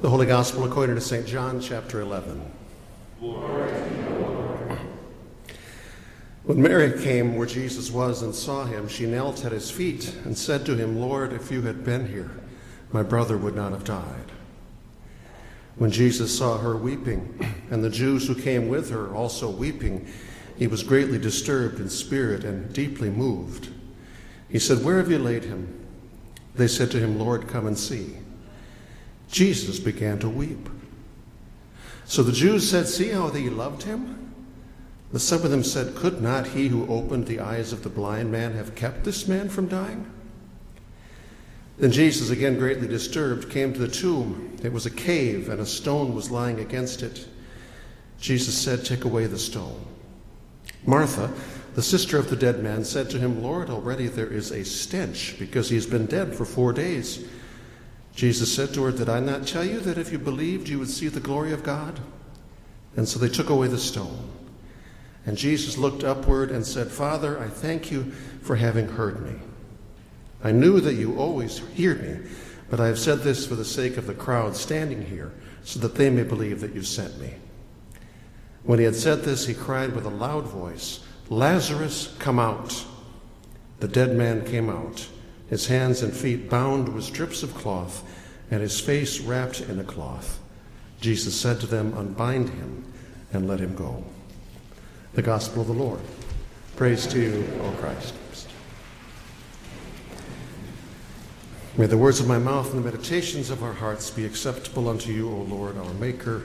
The Holy Gospel according to St. John, chapter 11. When Mary came where Jesus was and saw him, she knelt at his feet and said to him, Lord, if you had been here, my brother would not have died. When Jesus saw her weeping, and the Jews who came with her also weeping, he was greatly disturbed in spirit and deeply moved. He said, Where have you laid him? They said to him, Lord, come and see. Jesus began to weep. So the Jews said, See how they loved him? But some of them said, Could not he who opened the eyes of the blind man have kept this man from dying? Then Jesus, again greatly disturbed, came to the tomb. It was a cave, and a stone was lying against it. Jesus said, Take away the stone. Martha, the sister of the dead man, said to him, Lord, already there is a stench, because he has been dead for four days. Jesus said to her, Did I not tell you that if you believed, you would see the glory of God? And so they took away the stone. And Jesus looked upward and said, Father, I thank you for having heard me. I knew that you always hear me, but I have said this for the sake of the crowd standing here, so that they may believe that you sent me. When he had said this, he cried with a loud voice, Lazarus, come out. The dead man came out, his hands and feet bound with strips of cloth, and his face wrapped in a cloth. Jesus said to them, Unbind him and let him go. The Gospel of the Lord. Praise to you, O Christ. May the words of my mouth and the meditations of our hearts be acceptable unto you, O Lord, our Maker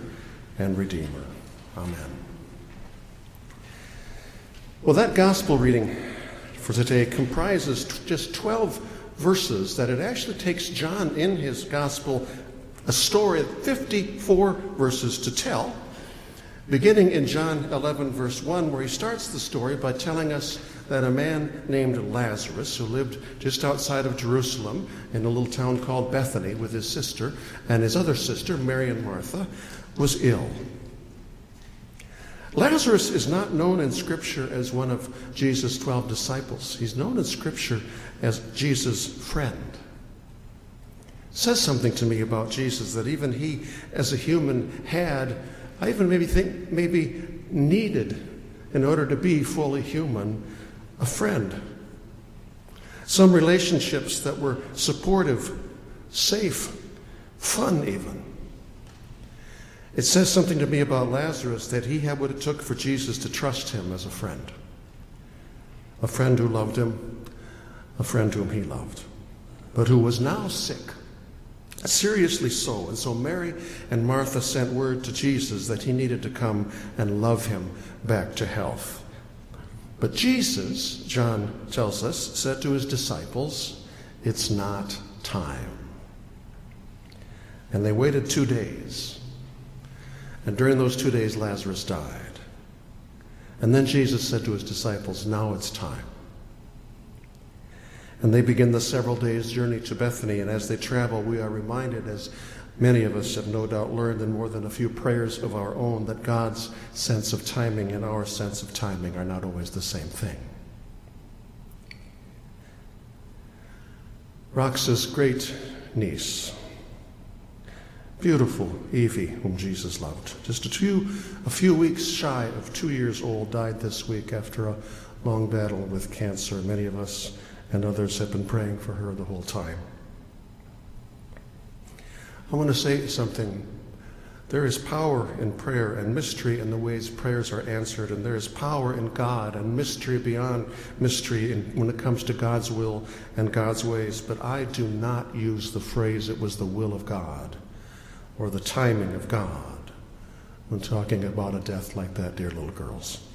and Redeemer. Amen. Well, that gospel reading for today comprises t- just 12 verses that it actually takes John in his gospel a story of 54 verses to tell, beginning in John 11, verse 1, where he starts the story by telling us that a man named Lazarus, who lived just outside of Jerusalem in a little town called Bethany with his sister and his other sister, Mary and Martha, was ill. Lazarus is not known in Scripture as one of Jesus' 12 disciples. He's known in Scripture as Jesus' friend. says something to me about Jesus that even he, as a human, had, I even maybe think, maybe needed in order to be fully human, a friend. Some relationships that were supportive, safe, fun, even. It says something to me about Lazarus that he had what it took for Jesus to trust him as a friend. A friend who loved him, a friend whom he loved, but who was now sick. Seriously so. And so Mary and Martha sent word to Jesus that he needed to come and love him back to health. But Jesus, John tells us, said to his disciples, It's not time. And they waited two days. And during those two days, Lazarus died. And then Jesus said to his disciples, Now it's time. And they begin the several days' journey to Bethany. And as they travel, we are reminded, as Many of us have no doubt learned in more than a few prayers of our own that God's sense of timing and our sense of timing are not always the same thing. Roxa's great niece, beautiful Evie, whom Jesus loved, just a few, a few weeks shy of two years old, died this week after a long battle with cancer. Many of us and others have been praying for her the whole time. I want to say something. There is power in prayer and mystery in the ways prayers are answered, and there is power in God and mystery beyond mystery in, when it comes to God's will and God's ways. But I do not use the phrase, it was the will of God or the timing of God when talking about a death like that, dear little girls.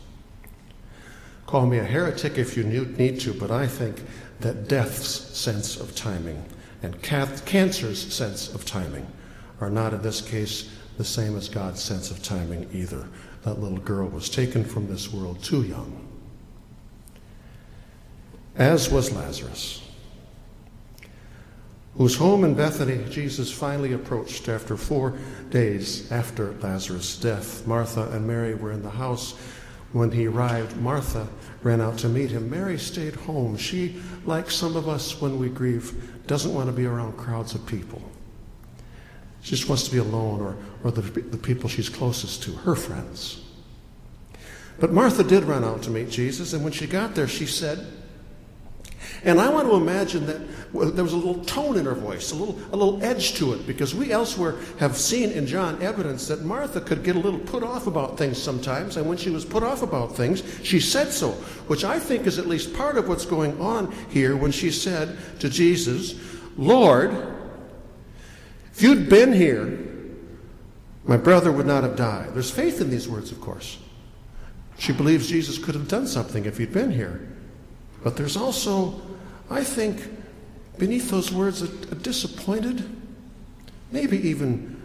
Call me a heretic if you need to, but I think that death's sense of timing and cancer's sense of timing are not, in this case, the same as God's sense of timing either. That little girl was taken from this world too young, as was Lazarus, whose home in Bethany Jesus finally approached after four days after Lazarus' death. Martha and Mary were in the house when he arrived. Martha ran out to meet him. Mary stayed home. She, like some of us when we grieve, doesn't want to be around crowds of people. She just wants to be alone or, or the, the people she's closest to, her friends. But Martha did run out to meet Jesus, and when she got there, she said, and I want to imagine that there was a little tone in her voice, a little, a little edge to it, because we elsewhere have seen in John evidence that Martha could get a little put off about things sometimes, and when she was put off about things, she said so, which I think is at least part of what's going on here when she said to Jesus, Lord, if you'd been here, my brother would not have died. There's faith in these words, of course. She believes Jesus could have done something if he'd been here. But there's also, I think, beneath those words, a, a disappointed, maybe even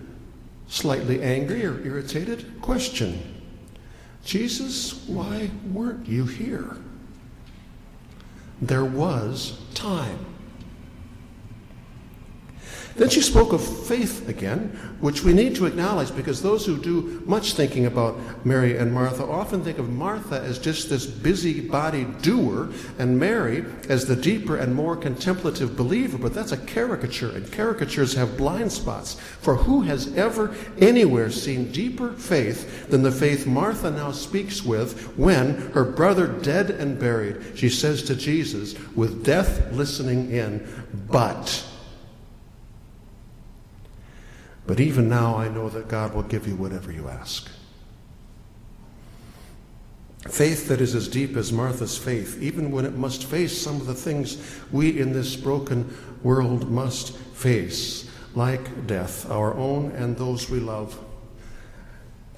slightly angry or irritated question Jesus, why weren't you here? There was time. Then she spoke of faith again, which we need to acknowledge because those who do much thinking about Mary and Martha often think of Martha as just this busybody doer and Mary as the deeper and more contemplative believer. But that's a caricature, and caricatures have blind spots. For who has ever anywhere seen deeper faith than the faith Martha now speaks with when, her brother dead and buried, she says to Jesus, with death listening in, but but even now, I know that God will give you whatever you ask. Faith that is as deep as Martha's faith, even when it must face some of the things we in this broken world must face, like death, our own and those we love,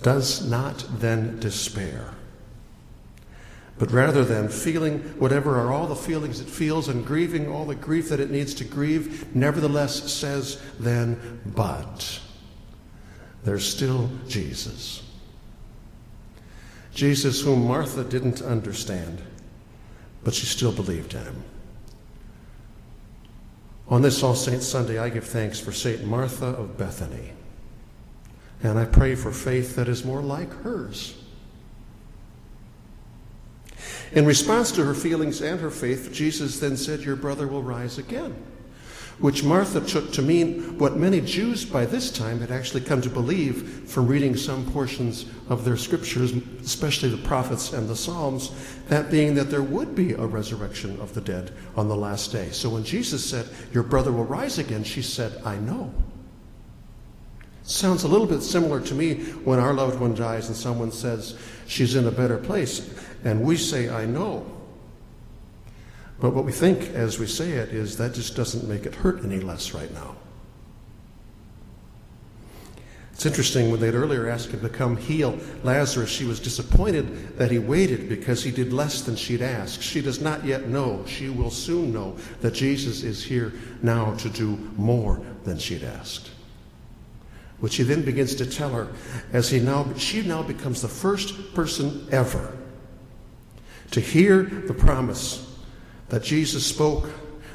does not then despair. But rather than feeling whatever are all the feelings it feels and grieving all the grief that it needs to grieve, nevertheless says then, but there's still Jesus. Jesus, whom Martha didn't understand, but she still believed in him. On this All Saints Sunday, I give thanks for St. Martha of Bethany. And I pray for faith that is more like hers. In response to her feelings and her faith, Jesus then said, Your brother will rise again which Martha took to mean what many Jews by this time had actually come to believe from reading some portions of their scriptures, especially the prophets and the Psalms, that being that there would be a resurrection of the dead on the last day. So when Jesus said, Your brother will rise again, she said, I know. Sounds a little bit similar to me when our loved one dies and someone says she's in a better place, and we say, I know. But what we think as we say it is that just doesn't make it hurt any less right now. It's interesting when they'd earlier asked him to come heal Lazarus, she was disappointed that he waited because he did less than she'd asked. She does not yet know. She will soon know that Jesus is here now to do more than she'd asked. Which he then begins to tell her as he now she now becomes the first person ever to hear the promise that Jesus spoke,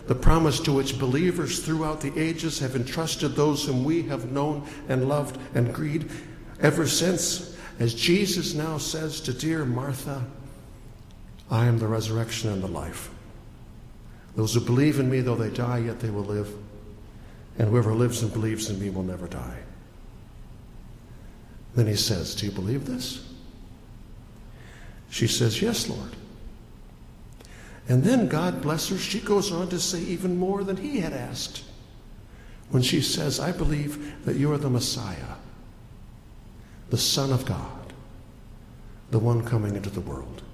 the promise to which believers throughout the ages have entrusted those whom we have known and loved and greeted ever since. As Jesus now says to dear Martha, I am the resurrection and the life. Those who believe in me, though they die, yet they will live. And whoever lives and believes in me will never die. Then he says, Do you believe this? She says, Yes, Lord. And then, God bless her, she goes on to say even more than he had asked when she says, I believe that you are the Messiah, the Son of God, the one coming into the world.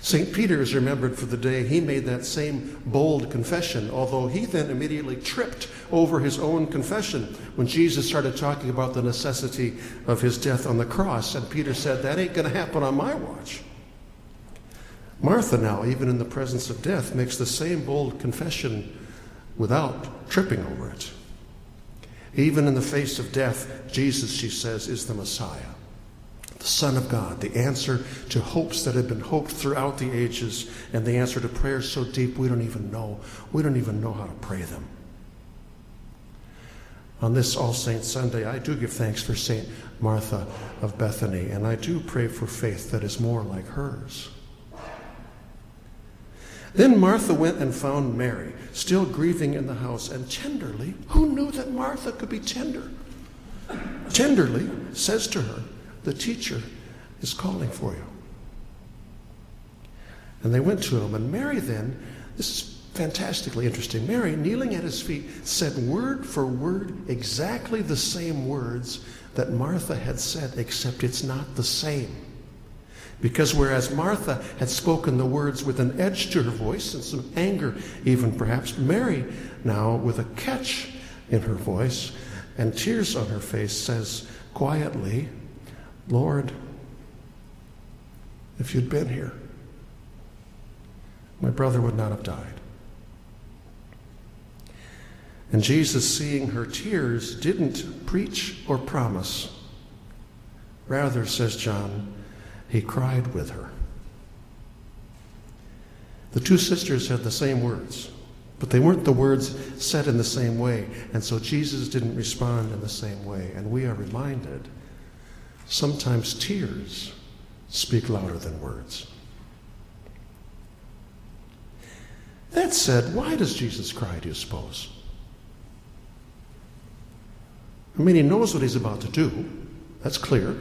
St. Peter is remembered for the day he made that same bold confession, although he then immediately tripped over his own confession when Jesus started talking about the necessity of his death on the cross. And Peter said, That ain't going to happen on my watch. Martha, now, even in the presence of death, makes the same bold confession without tripping over it. Even in the face of death, Jesus, she says, is the Messiah, the Son of God, the answer to hopes that have been hoped throughout the ages, and the answer to prayers so deep we don't even know. We don't even know how to pray them. On this All Saints Sunday, I do give thanks for St. Martha of Bethany, and I do pray for faith that is more like hers. Then Martha went and found Mary, still grieving in the house, and tenderly, who knew that Martha could be tender? Tenderly says to her, The teacher is calling for you. And they went to him, and Mary then, this is fantastically interesting. Mary, kneeling at his feet, said word for word exactly the same words that Martha had said, except it's not the same. Because whereas Martha had spoken the words with an edge to her voice and some anger, even perhaps, Mary now, with a catch in her voice and tears on her face, says quietly, Lord, if you'd been here, my brother would not have died. And Jesus, seeing her tears, didn't preach or promise. Rather, says John, he cried with her. The two sisters had the same words, but they weren't the words said in the same way, and so Jesus didn't respond in the same way. And we are reminded sometimes tears speak louder than words. That said, why does Jesus cry, do you suppose? I mean, he knows what he's about to do. That's clear.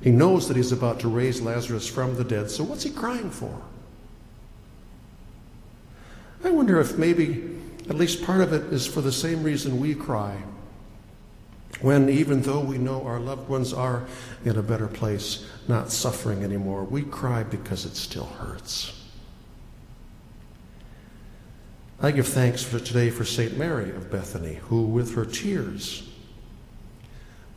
He knows that he's about to raise Lazarus from the dead, so what's he crying for? I wonder if maybe at least part of it is for the same reason we cry. When, even though we know our loved ones are in a better place, not suffering anymore, we cry because it still hurts. I give thanks for today for St. Mary of Bethany, who, with her tears,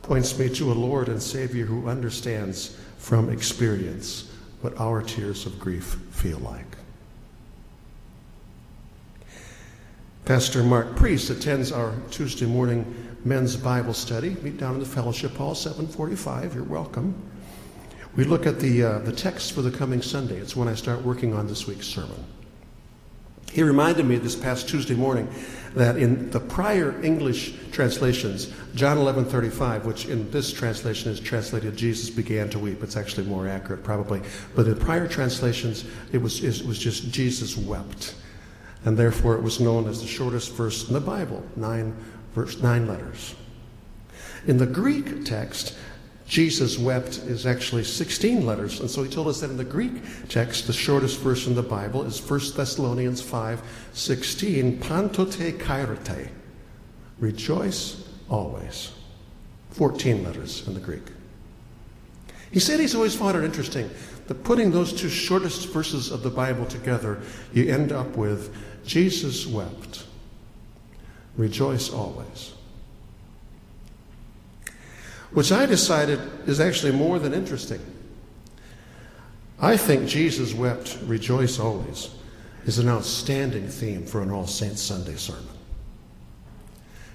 points me to a Lord and Savior who understands from experience what our tears of grief feel like. Pastor Mark Priest attends our Tuesday morning men's Bible study. Meet down in the fellowship hall, 745. You're welcome. We look at the, uh, the text for the coming Sunday. It's when I start working on this week's sermon. He reminded me this past Tuesday morning that in the prior English translations, John 11:35, which in this translation is translated Jesus began to weep. It's actually more accurate probably, but in prior translations it was it was just Jesus wept. And therefore it was known as the shortest verse in the Bible, 9 verse 9 letters. In the Greek text, Jesus wept is actually 16 letters. And so he told us that in the Greek text, the shortest verse in the Bible is 1 Thessalonians 5 16, pantote kairete. Rejoice always. 14 letters in the Greek. He said he's always found it interesting that putting those two shortest verses of the Bible together, you end up with Jesus wept. Rejoice always which I decided is actually more than interesting. I think Jesus wept, rejoice always, is an outstanding theme for an All Saints Sunday sermon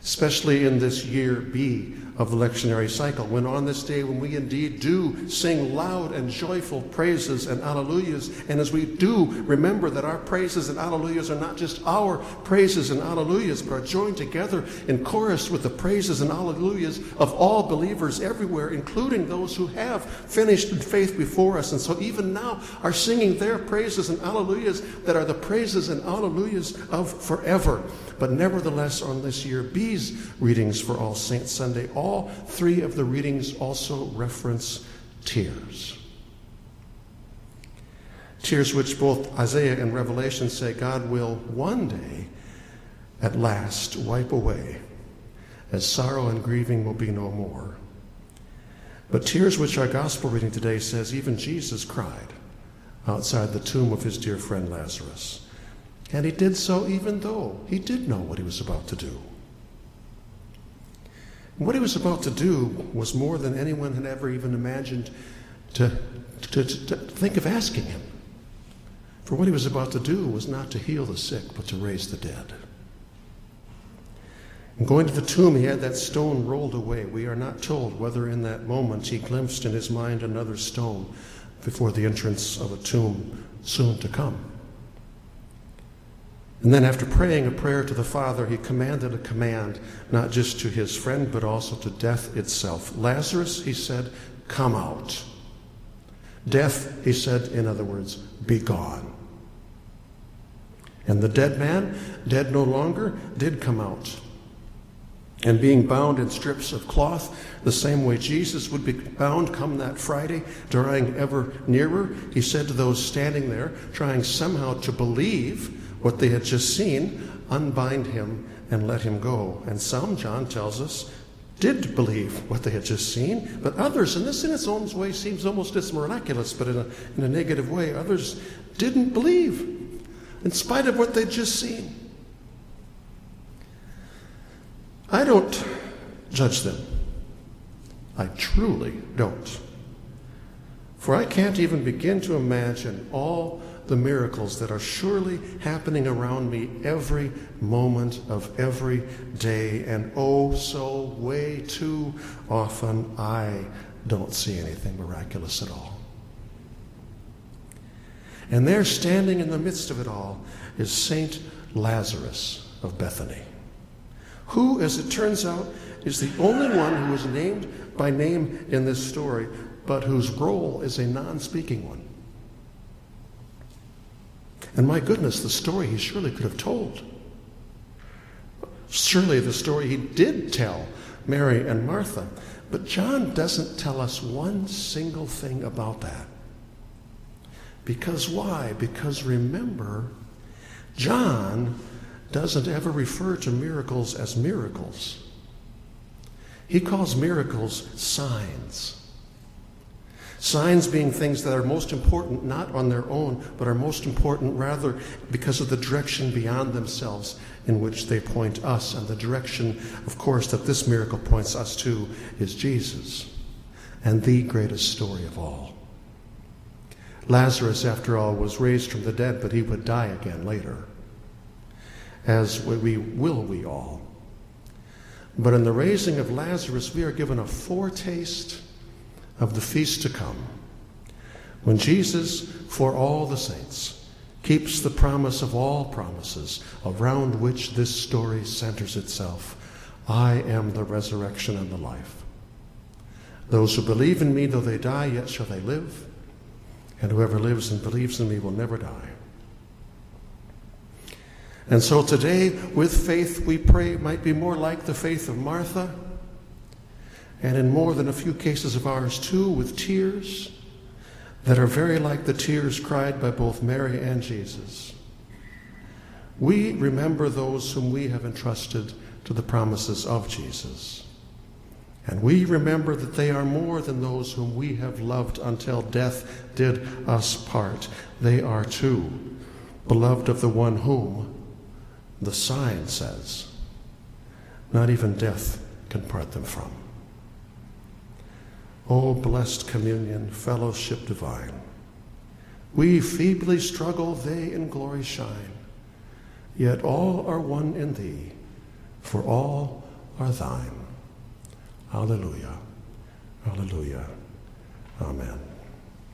especially in this year B of the lectionary cycle, when on this day when we indeed do sing loud and joyful praises and alleluias, and as we do remember that our praises and alleluias are not just our praises and alleluias, but are joined together in chorus with the praises and alleluias of all believers everywhere, including those who have finished in faith before us, and so even now are singing their praises and alleluias that are the praises and alleluias of forever. But nevertheless, on this year B's readings for All Saints Sunday, all three of the readings also reference tears. Tears which both Isaiah and Revelation say God will one day at last wipe away, as sorrow and grieving will be no more. But tears which our gospel reading today says even Jesus cried outside the tomb of his dear friend Lazarus. And he did so even though he did know what he was about to do. What he was about to do was more than anyone had ever even imagined to, to, to, think of asking him. For what he was about to do was not to heal the sick, but to raise the dead. And going to the tomb, he had that stone rolled away. We are not told whether in that moment he glimpsed in his mind another stone before the entrance of a tomb soon to come. And then, after praying a prayer to the Father, he commanded a command, not just to his friend, but also to death itself. Lazarus, he said, come out. Death, he said, in other words, be gone. And the dead man, dead no longer, did come out. And being bound in strips of cloth, the same way Jesus would be bound come that Friday, drawing ever nearer, he said to those standing there, trying somehow to believe what they had just seen, unbind him and let him go. And some, John tells us, did believe what they had just seen, but others, and this in its own way seems almost as miraculous, but in a, in a negative way, others didn't believe in spite of what they'd just seen. I don't judge them. I truly don't. For I can't even begin to imagine all the miracles that are surely happening around me every moment of every day. And oh, so way too often I don't see anything miraculous at all. And there, standing in the midst of it all, is Saint Lazarus of Bethany, who, as it turns out, is the only one who is named by name in this story, but whose role is a non speaking one. And my goodness, the story he surely could have told. Surely the story he did tell Mary and Martha. But John doesn't tell us one single thing about that. Because why? Because remember, John doesn't ever refer to miracles as miracles. He calls miracles signs. Signs being things that are most important not on their own, but are most important rather because of the direction beyond themselves in which they point us. And the direction, of course, that this miracle points us to is Jesus and the greatest story of all. Lazarus, after all, was raised from the dead, but he would die again later, as we will we all. But in the raising of Lazarus, we are given a foretaste of the feast to come, when Jesus, for all the saints, keeps the promise of all promises around which this story centers itself I am the resurrection and the life. Those who believe in me, though they die, yet shall they live, and whoever lives and believes in me will never die. And so today, with faith, we pray might be more like the faith of Martha and in more than a few cases of ours too, with tears that are very like the tears cried by both Mary and Jesus. We remember those whom we have entrusted to the promises of Jesus. And we remember that they are more than those whom we have loved until death did us part. They are too beloved of the one whom the sign says not even death can part them from. O blessed communion, fellowship divine. We feebly struggle, they in glory shine. Yet all are one in thee, for all are thine. Hallelujah. Hallelujah. Amen.